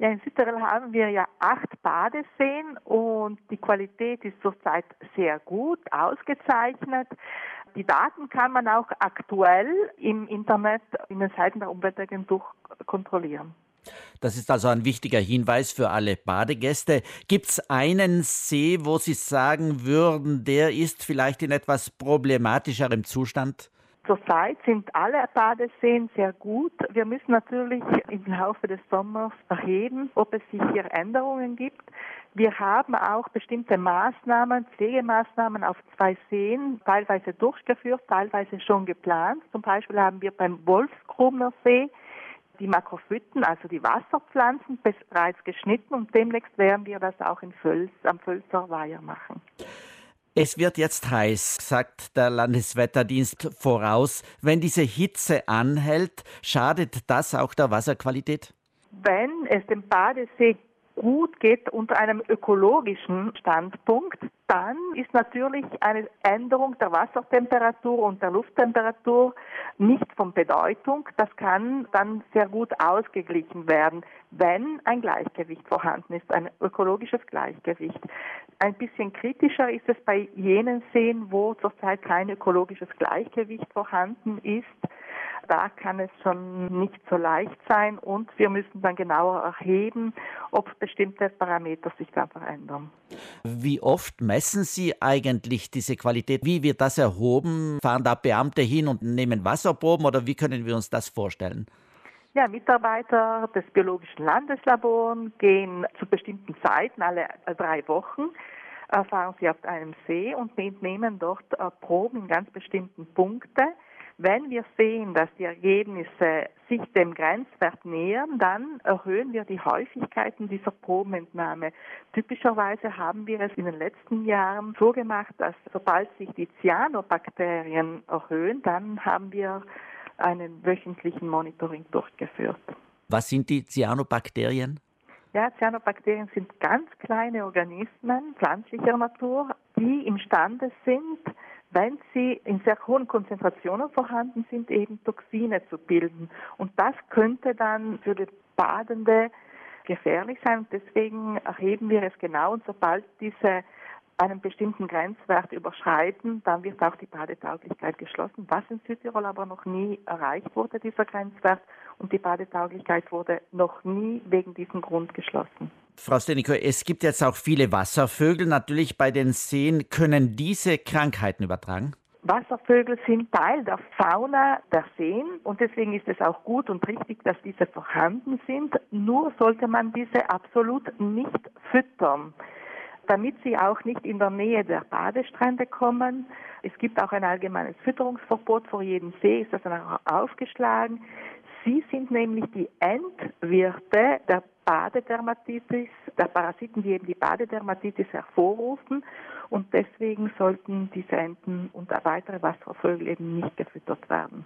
Ja, in Südtirol haben wir ja acht Badeseen und die Qualität ist zurzeit sehr gut, ausgezeichnet. Die Daten kann man auch aktuell im Internet in den Seiten der Umweltagentur kontrollieren. Das ist also ein wichtiger Hinweis für alle Badegäste. Gibt es einen See, wo Sie sagen würden, der ist vielleicht in etwas problematischeren Zustand? Zurzeit sind alle Badeseen sehr gut. Wir müssen natürlich im Laufe des Sommers erheben, ob es sich hier Änderungen gibt. Wir haben auch bestimmte Maßnahmen, Pflegemaßnahmen auf zwei Seen, teilweise durchgeführt, teilweise schon geplant. Zum Beispiel haben wir beim Wolfsgrubner See die Makrophyten, also die Wasserpflanzen, bereits geschnitten und demnächst werden wir das auch in Völs, am Völzer Weiher machen. Es wird jetzt heiß, sagt der Landeswetterdienst voraus. Wenn diese Hitze anhält, schadet das auch der Wasserqualität? Wenn es dem Badesee gut geht unter einem ökologischen Standpunkt, dann ist natürlich eine Änderung der Wassertemperatur und der Lufttemperatur nicht von Bedeutung. Das kann dann sehr gut ausgeglichen werden, wenn ein Gleichgewicht vorhanden ist, ein ökologisches Gleichgewicht. Ein bisschen kritischer ist es bei jenen Seen, wo zurzeit kein ökologisches Gleichgewicht vorhanden ist da kann es schon nicht so leicht sein und wir müssen dann genauer erheben, ob bestimmte Parameter sich dann verändern. Wie oft messen Sie eigentlich diese Qualität? Wie wird das erhoben? Fahren da Beamte hin und nehmen Wasserproben oder wie können wir uns das vorstellen? Ja, Mitarbeiter des Biologischen Landeslabors gehen zu bestimmten Zeiten, alle drei Wochen, fahren sie auf einem See und nehmen dort äh, Proben in ganz bestimmten Punkten wenn wir sehen, dass die Ergebnisse sich dem Grenzwert nähern, dann erhöhen wir die Häufigkeiten dieser Probenentnahme. Typischerweise haben wir es in den letzten Jahren so gemacht, dass sobald sich die Cyanobakterien erhöhen, dann haben wir einen wöchentlichen Monitoring durchgeführt. Was sind die Cyanobakterien? Ja, Cyanobakterien sind ganz kleine Organismen pflanzlicher Natur, die imstande sind, wenn sie in sehr hohen Konzentrationen vorhanden sind, eben Toxine zu bilden. Und das könnte dann für die Badende gefährlich sein. Deswegen erheben wir es genau. Und sobald diese einen bestimmten Grenzwert überschreiten, dann wird auch die Badetauglichkeit geschlossen, was in Südtirol aber noch nie erreicht wurde, dieser Grenzwert. Und die Badetauglichkeit wurde noch nie wegen diesem Grund geschlossen. Frau Steniko, es gibt jetzt auch viele Wasservögel. Natürlich bei den Seen können diese Krankheiten übertragen. Wasservögel sind Teil der Fauna der Seen und deswegen ist es auch gut und richtig, dass diese vorhanden sind. Nur sollte man diese absolut nicht füttern damit sie auch nicht in der Nähe der Badestrände kommen. Es gibt auch ein allgemeines Fütterungsverbot vor jedem See, ist das dann auch aufgeschlagen. Sie sind nämlich die Endwirte der Badedermatitis, der Parasiten, die eben die Badedermatitis hervorrufen. Und deswegen sollten diese Enten und weitere Wasservögel eben nicht gefüttert werden.